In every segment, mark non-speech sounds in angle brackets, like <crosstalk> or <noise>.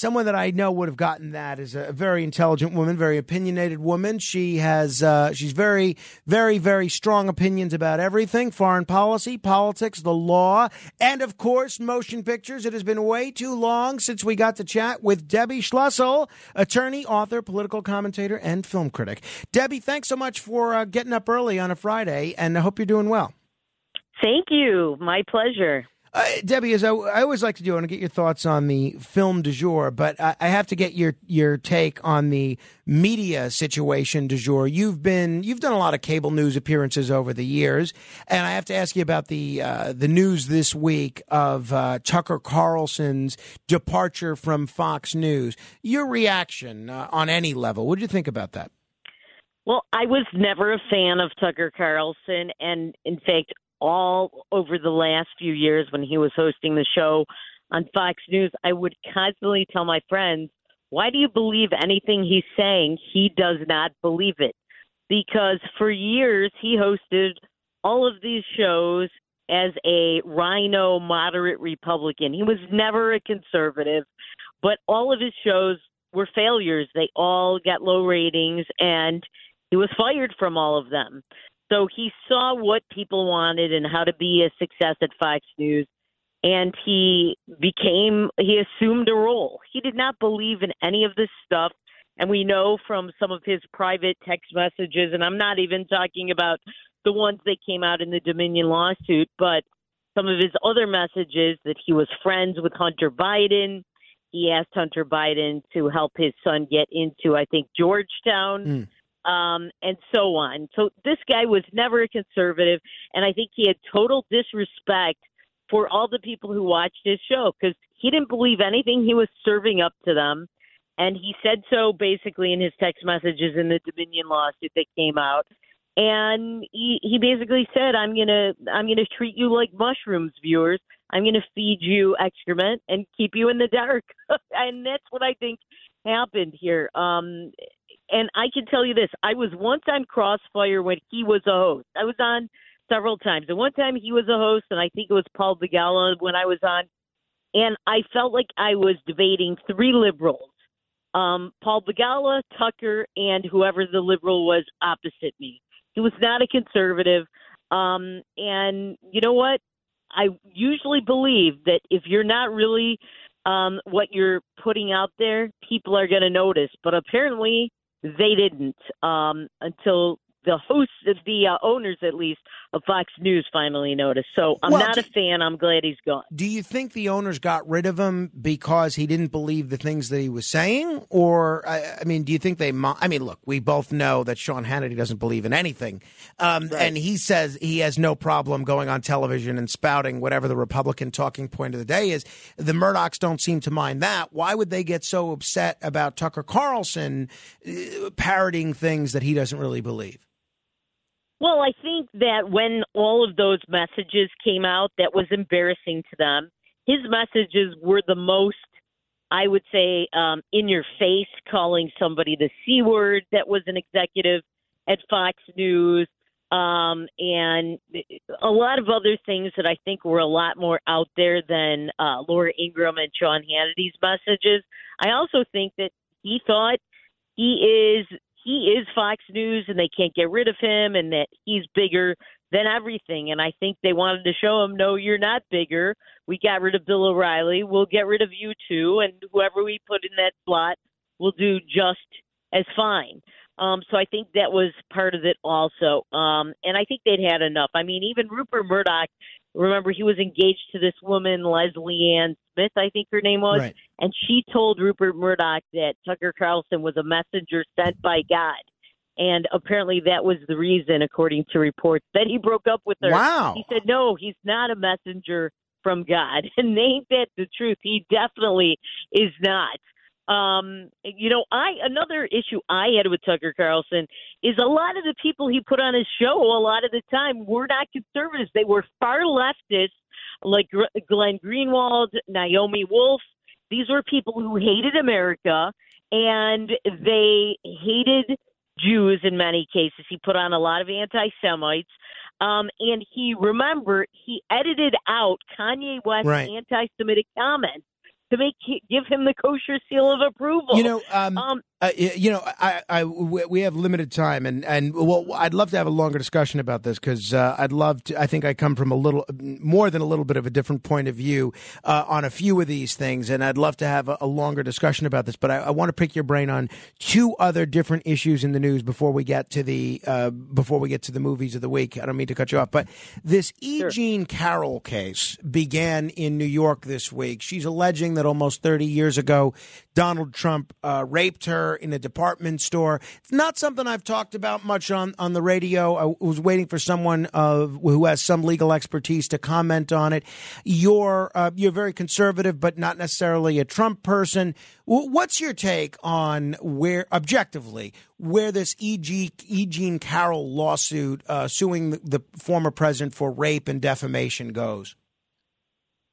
Someone that I know would have gotten that is a very intelligent woman, very opinionated woman. She has, uh, she's very, very, very strong opinions about everything foreign policy, politics, the law, and of course, motion pictures. It has been way too long since we got to chat with Debbie Schlussel, attorney, author, political commentator, and film critic. Debbie, thanks so much for uh, getting up early on a Friday, and I hope you're doing well. Thank you. My pleasure. Uh, Debbie, as I, I always like to do, I want to get your thoughts on the film du jour, but I, I have to get your your take on the media situation du jour. You've been you've done a lot of cable news appearances over the years, and I have to ask you about the uh, the news this week of uh, Tucker Carlson's departure from Fox News. Your reaction uh, on any level? What did you think about that? Well, I was never a fan of Tucker Carlson, and in fact, all over the last few years when he was hosting the show on Fox News, I would constantly tell my friends, why do you believe anything he's saying? He does not believe it. Because for years, he hosted all of these shows as a RINO moderate Republican. He was never a conservative, but all of his shows were failures. They all got low ratings, and he was fired from all of them. So he saw what people wanted and how to be a success at Fox News, and he became, he assumed a role. He did not believe in any of this stuff. And we know from some of his private text messages, and I'm not even talking about the ones that came out in the Dominion lawsuit, but some of his other messages that he was friends with Hunter Biden. He asked Hunter Biden to help his son get into, I think, Georgetown. Mm um, and so on. So this guy was never a conservative, and I think he had total disrespect for all the people who watched his show because he didn't believe anything he was serving up to them. And he said so basically in his text messages in the Dominion lawsuit that came out. And he, he basically said, "I'm gonna I'm gonna treat you like mushrooms, viewers. I'm gonna feed you excrement and keep you in the dark." <laughs> and that's what I think happened here. Um, and I can tell you this: I was once on Crossfire when he was a host. I was on several times, and one time he was a host, and I think it was Paul Begala when I was on, and I felt like I was debating three liberals: um, Paul Begala, Tucker, and whoever the liberal was opposite me. He was not a conservative, um, and you know what? I usually believe that if you're not really um, what you're putting out there, people are going to notice. But apparently, they didn't um, until the hosts, the uh, owners at least Fox News finally noticed. So I'm Well, not do- a fan. I'm glad he's gone. Do you think the owners got rid of him because he didn't believe the things that he was saying, or I, I mean, do you think they? mo- I mean, look, we both know that Sean Hannity doesn't believe in anything, um, and he says he has no problem going on television and spouting whatever the Republican talking point of the day is. The Murdochs don't seem to mind that. Why would they get so upset about Tucker Carlson uh, parroting things that he doesn't really believe? Well, I think that when all of those messages came out, that was embarrassing to them. His messages were the most, I would say, um, in your face, calling somebody the C word that was an executive at Fox News, um, and a lot of other things that I think were a lot more out there than uh, Laura Ingraham and Sean Hannity's messages. I also think that he thought he is he is Fox News and they can't get rid of him and that he's bigger than everything. And I think they wanted to show him, no, you're not bigger. We got rid of Bill O'Reilly. We'll get rid of you too. And whoever we put in that slot will do just as fine. Um, so I think that was part of it also. Um, and I think they'd had enough. I mean, even Rupert Murdoch, remember, he was engaged to this woman, Leslie Ann Smith, I think her name was. Right. And she told Rupert Murdoch that Tucker Carlson was a messenger sent by God. And apparently that was the reason, according to reports, that he broke up with her. Wow. He said, no, he's not a messenger from God. <laughs> And ain't that the truth? He definitely is not. Um, you know, I another issue I had with Tucker Carlson is a lot of the people he put on his show a lot of the time were not conservatives. They were far leftists, like Glenn Greenwald, Naomi Wolf. These were people who hated America and they hated Jews in many cases. He put on a lot of anti Semites. Um, and he, remember, he edited out Kanye West's Right. anti Semitic comments to make give him the kosher seal of approval. You know, um, um, Uh, you know, I, I, we have limited time, and and well, I'd love to have a longer discussion about this because uh, I'd love to. I think I come from a little more than a little bit of a different point of view uh, on a few of these things, and I'd love to have a, a longer discussion about this. But I, I want to pick your brain on two other different issues in the news before we get to the uh, before we get to the movies of the week. I don't mean to cut you off, but this E. Jean Carroll case began in New York this week. She's alleging that almost 30 years ago, Donald Trump uh, raped her in a department store. It's not something I've talked about much on, on the radio. I was waiting for someone uh, who has some legal expertise to comment on it. You're uh, you're very conservative, but not necessarily a Trump person. W- What's your take on where, objectively, where this E.G. E. Jean Carroll lawsuit uh, suing the, the former president for rape and defamation goes?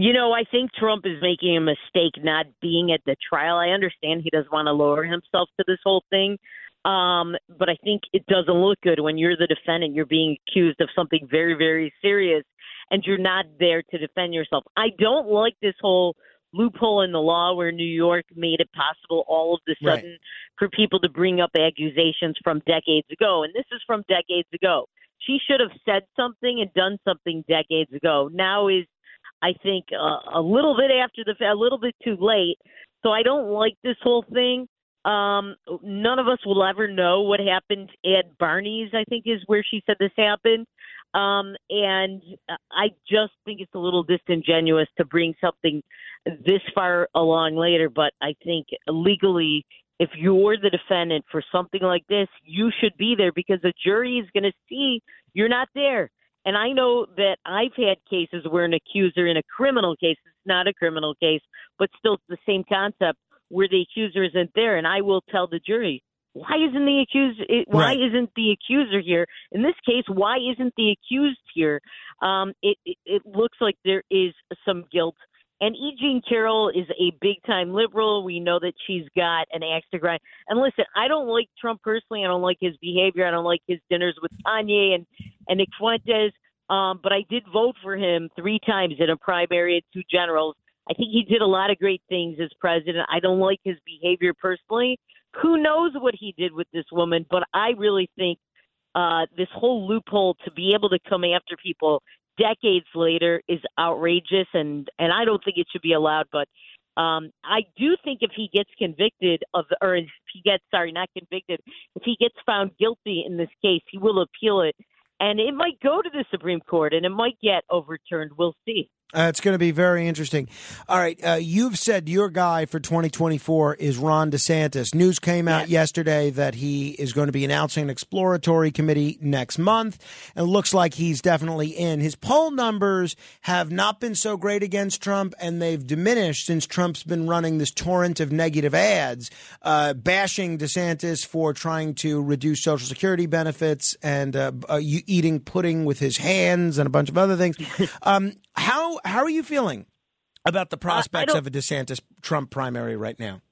You know, I think Trump is making a mistake not being at the trial. I understand he doesn't want to lower himself to this whole thing. Um, but I think it doesn't look good when you're the defendant, you're being accused of something very, very serious, and you're not there to defend yourself. I don't like this whole loophole in the law where New York made it possible all of the Right. sudden for people to bring up accusations from decades ago. And this is from decades ago. She should have said something and done something decades ago. Now is I think uh, a little bit after the a little bit too late. So I don't like this whole thing. Um, none of us will ever know what happened at Barney's. I think is where she said this happened. Um, and I just think it's a little disingenuous to bring something this far along later. But I think legally, if you're the defendant for something like this, you should be there because the jury is going to see you're not there. And I know that I've had cases where an accuser in a criminal case, it's not a criminal case, but still it's the same concept, where the accuser isn't there. And I will tell the jury, why isn't the accused? Why Right. isn't the accuser here? In this case, why isn't the accused here? Um, it, it it looks like there is some guilt. And E. Jean Carroll is a big time liberal. We know that she's got an axe to grind. And listen, I don't like Trump personally. I don't like his behavior. I don't like his dinners with Kanye and and Nick Fuentes. Um, but I did vote for him three times in a primary at two generals. I think he did a lot of great things as president. I don't like his behavior personally. Who knows what he did with this woman? But I really think uh, this whole loophole to be able to come after people decades later is outrageous, and and I don't think it should be allowed. But um, I do think if he gets convicted of, or if he gets sorry, not convicted, if he gets found guilty in this case, he will appeal it, and it might go to the Supreme Court, and it might get overturned. We'll see. Uh, it's going to be very interesting. All right, uh, you've said your guy for 2024 is Ron DeSantis. News came out yesterday that he is going to be announcing an exploratory committee next month, and it looks like he's definitely in. His poll numbers have not been so great against Trump, and they've diminished since Trump's been running this torrent of negative ads, uh, bashing DeSantis for trying to reduce Social Security benefits and uh, uh, eating pudding with his hands and a bunch of other things. <laughs> Um, how how are you feeling about the prospects don't- of a DeSantis Trump primary right now?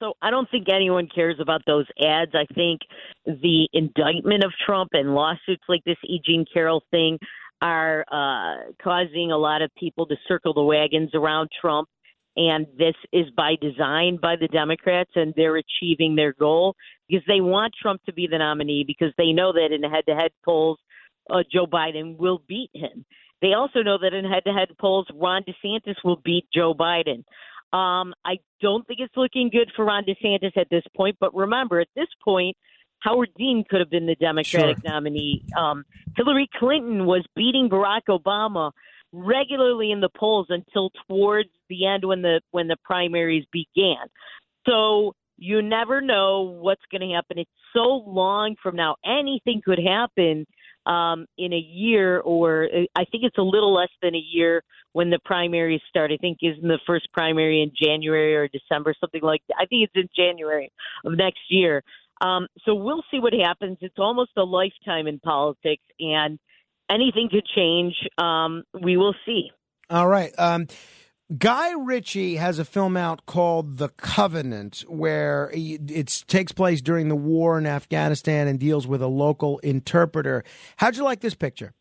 So I don't think anyone cares about those ads. I think the indictment of Trump and lawsuits like this E. Jean Carroll thing are uh, causing a lot of people to circle the wagons around Trump. And this is by design by the Democrats, and they're achieving their goal because they want Trump to be the nominee because they know that in head to head polls, uh, Joe Biden will beat him. They also know that in head to head polls, Ron DeSantis will beat Joe Biden. Um, I don't think it's looking good for Ron DeSantis at this point, but remember, at this point, Howard Dean could have been the Democratic Sure. nominee. Um, Hillary Clinton was beating Barack Obama regularly in the polls until towards the end when the when the primaries began. So you never know what's going to happen. It's so long from now. Anything could happen. Um, in a year, or uh, I think it's a little less than a year when the primaries start. I think is in the first primary in January or December, something like that. I think it's in January of next year. Um, so we'll see what happens. It's almost a lifetime in politics, and anything could change. Um, we will see. All right. Um, Guy Ritchie has a film out called The Covenant, where it takes place during the war in Afghanistan and deals with a local interpreter. How'd you like this picture?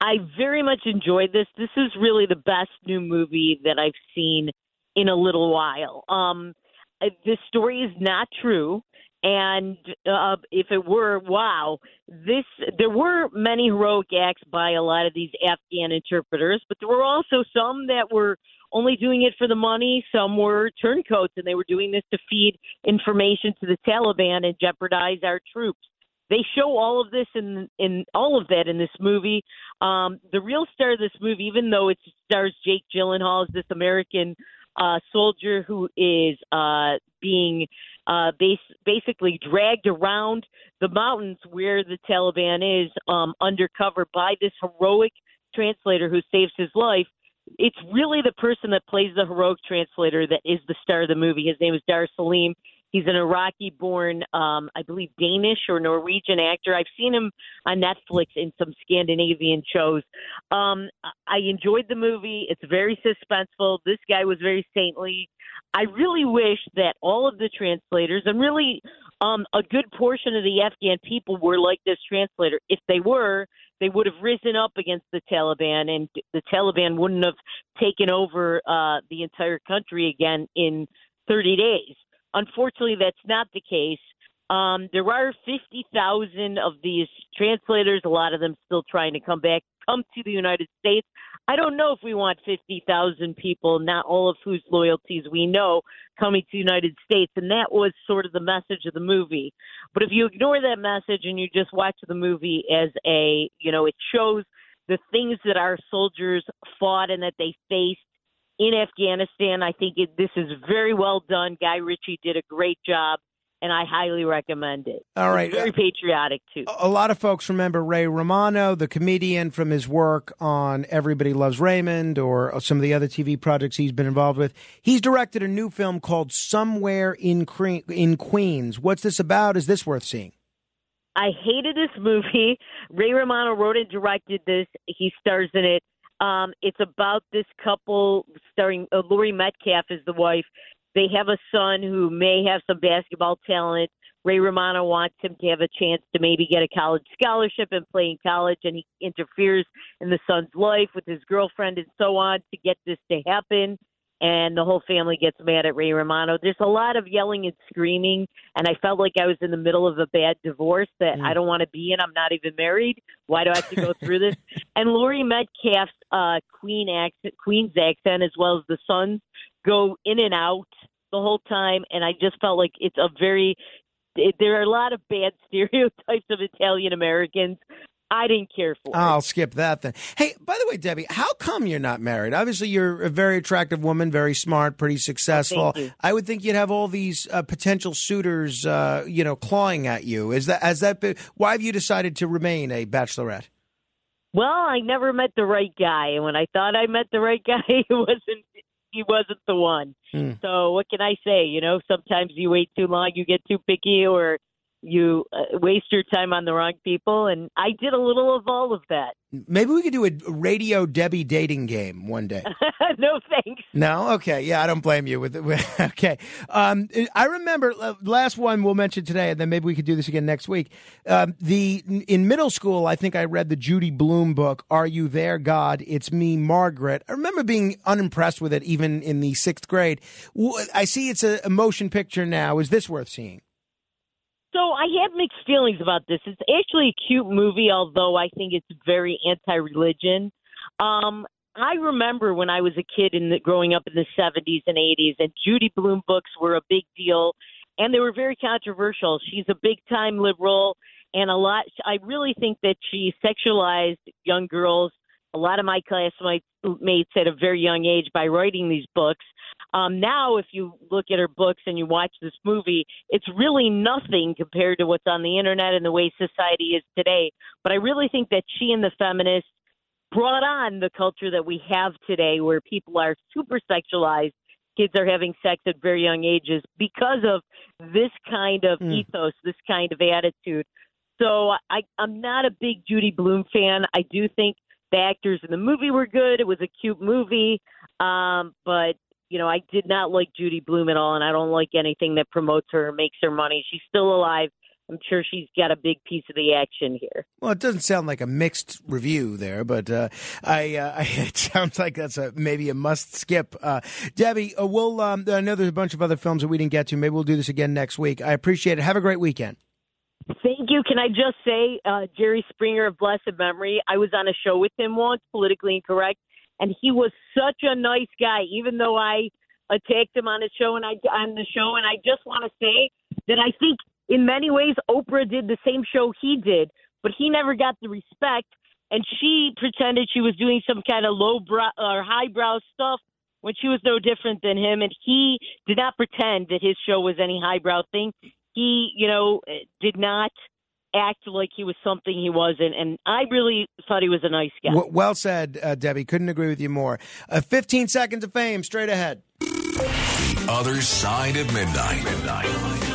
I very much enjoyed this. This is really the best new movie that I've seen in a little while. Um, this story is not true, and uh, if it were, wow, this there were many heroic acts by a lot of these Afghan interpreters, but there were also some that were only doing it for the money. Some were turncoats, and they were doing this to feed information to the Taliban and jeopardize our troops. They show all of this in in all of that in this movie. Um, the real star of this movie, even though it stars Jake Gyllenhaal is this American uh, soldier who is uh, being uh, base, basically dragged around the mountains where the Taliban is um, undercover by this heroic translator who saves his life. It's really the person that plays the heroic translator that is the star of the movie. His name is Dar Salim. He's an Iraqi born, um, I believe, Danish or Norwegian actor. I've seen him on Netflix in some Scandinavian shows. Um, I enjoyed the movie. It's very suspenseful. This guy was very saintly. I really wish that all of the translators and really um, a good portion of the Afghan people were like this translator. If they were, they would have risen up against the Taliban, and the Taliban wouldn't have taken over uh, the entire country again in 30 days. Unfortunately, that's not the case. Um, there are 50,000 of these translators, a lot of them still trying to come back, come to the United States. I don't know if we want 50,000 people, not all of whose loyalties we know, coming to the United States. And that was sort of the message of the movie. But if you ignore that message and you just watch the movie as a, you know, it shows the things that our soldiers fought and that they faced in Afghanistan. I think it, this is very well done. Guy Ritchie did a great job, and I highly recommend it. All right, it's very patriotic too. A lot of folks remember Ray Romano, the comedian, from his work on Everybody Loves Raymond or uh, some of the other TV projects he's been involved with. He's directed a new film called Somewhere in Cre- in Queens. What's this about? Is this worth seeing? I hated this <laughs> movie. Ray Romano wrote and directed this. He stars in it. Um, it's about this couple starring uh, Laurie Metcalf is the wife. They have a son who may have some basketball talent. Ray Romano wants him to have a chance to maybe get a college scholarship and play in college, and he interferes in the son's life with his girlfriend and so on to get this to happen and the whole family gets mad at Ray Romano. There's a lot of yelling and screaming, and I felt like I was in the middle of a bad divorce that mm. I don't want to be in. I'm not even married. Why do I have to go through this? <laughs> And Laurie Metcalf's uh, Queen accent, Queen's accent, as well as the sons, go in and out the whole time, and I just felt like it's a very there are a lot of bad <laughs> stereotypes of Italian Americans I didn't care for. I'll skip that then. Hey, by the way, Debbie, how come you're not married? Obviously, you're a very attractive woman, very smart, pretty successful. Oh, I would think you'd have all these uh, potential suitors, uh, you know, clawing at you. Is that has that been? Why have you decided to remain a bachelorette? Well, I never met the right guy, and when I thought I met the right <laughs> guy, he wasn't. He wasn't the one. Hmm. So what can I say? You know, sometimes you wait too long, you get too picky, or you uh, waste your time on the wrong people and i did a little of all of that. Maybe we could do a radio debbie dating game one day. <laughs> No thanks. No? Okay. Yeah i don't blame you with, with <laughs> okay. Um, i remember uh, last one we'll mention today and then maybe we could do this again next week. Um, the in middle school i think i read the judy blume book are you there god? It's me margaret. I remember being unimpressed with it even in the sixth grade. I see it's a motion picture now. Is this worth seeing so I have mixed feelings about this. It's actually a cute movie, although I think it's very anti-religion. Um, I remember when I was a kid in the, growing up in the 70s and 80s, and Judy Blume books were a big deal, and they were very controversial. She's a big-time liberal, and a lot. I really think that she sexualized young girls. A lot of my classmates at a very young age by writing these books. Um, now, if you look at her books and you watch this movie, it's really nothing compared to what's on the internet and the way society is today. But I really think that she and the feminists brought on the culture that we have today, where people are super sexualized. Kids are having sex at very young ages because of this kind of Mm. ethos, this kind of attitude. So I, I'm not a big Judy Blume fan. I do think the actors in the movie were good. It was a cute movie, um, but you know I did not like Judy Blume at all, and I don't like anything that promotes her or makes her money. She's still alive. I'm sure she's got a big piece of the action here. Well, it doesn't sound like a mixed review there, but uh, I, uh, <laughs> it sounds like that's a maybe a must skip. Uh, Debbie, uh, we'll. Um, I know there's a bunch of other films that we didn't get to. Maybe we'll do this again next week. I appreciate it. Have a great weekend. Thank you. Can I just say, uh, Jerry Springer of blessed memory, I was on a show with him once, politically incorrect, and he was such a nice guy, even though I attacked him on his show and I on the show. And I just want to say that I think in many ways Oprah did the same show he did, but he never got the respect, and she pretended she was doing some kind of low brow or highbrow stuff when she was no different than him, and he did not pretend that his show was any highbrow thing. He, you know, eh, did not act like he was something he wasn't, and I really thought he was a nice guy. W- well said, uh, Debbie. Couldn't agree with you more. Uh, 15 seconds of fame straight ahead. The other side of midnight. midnight.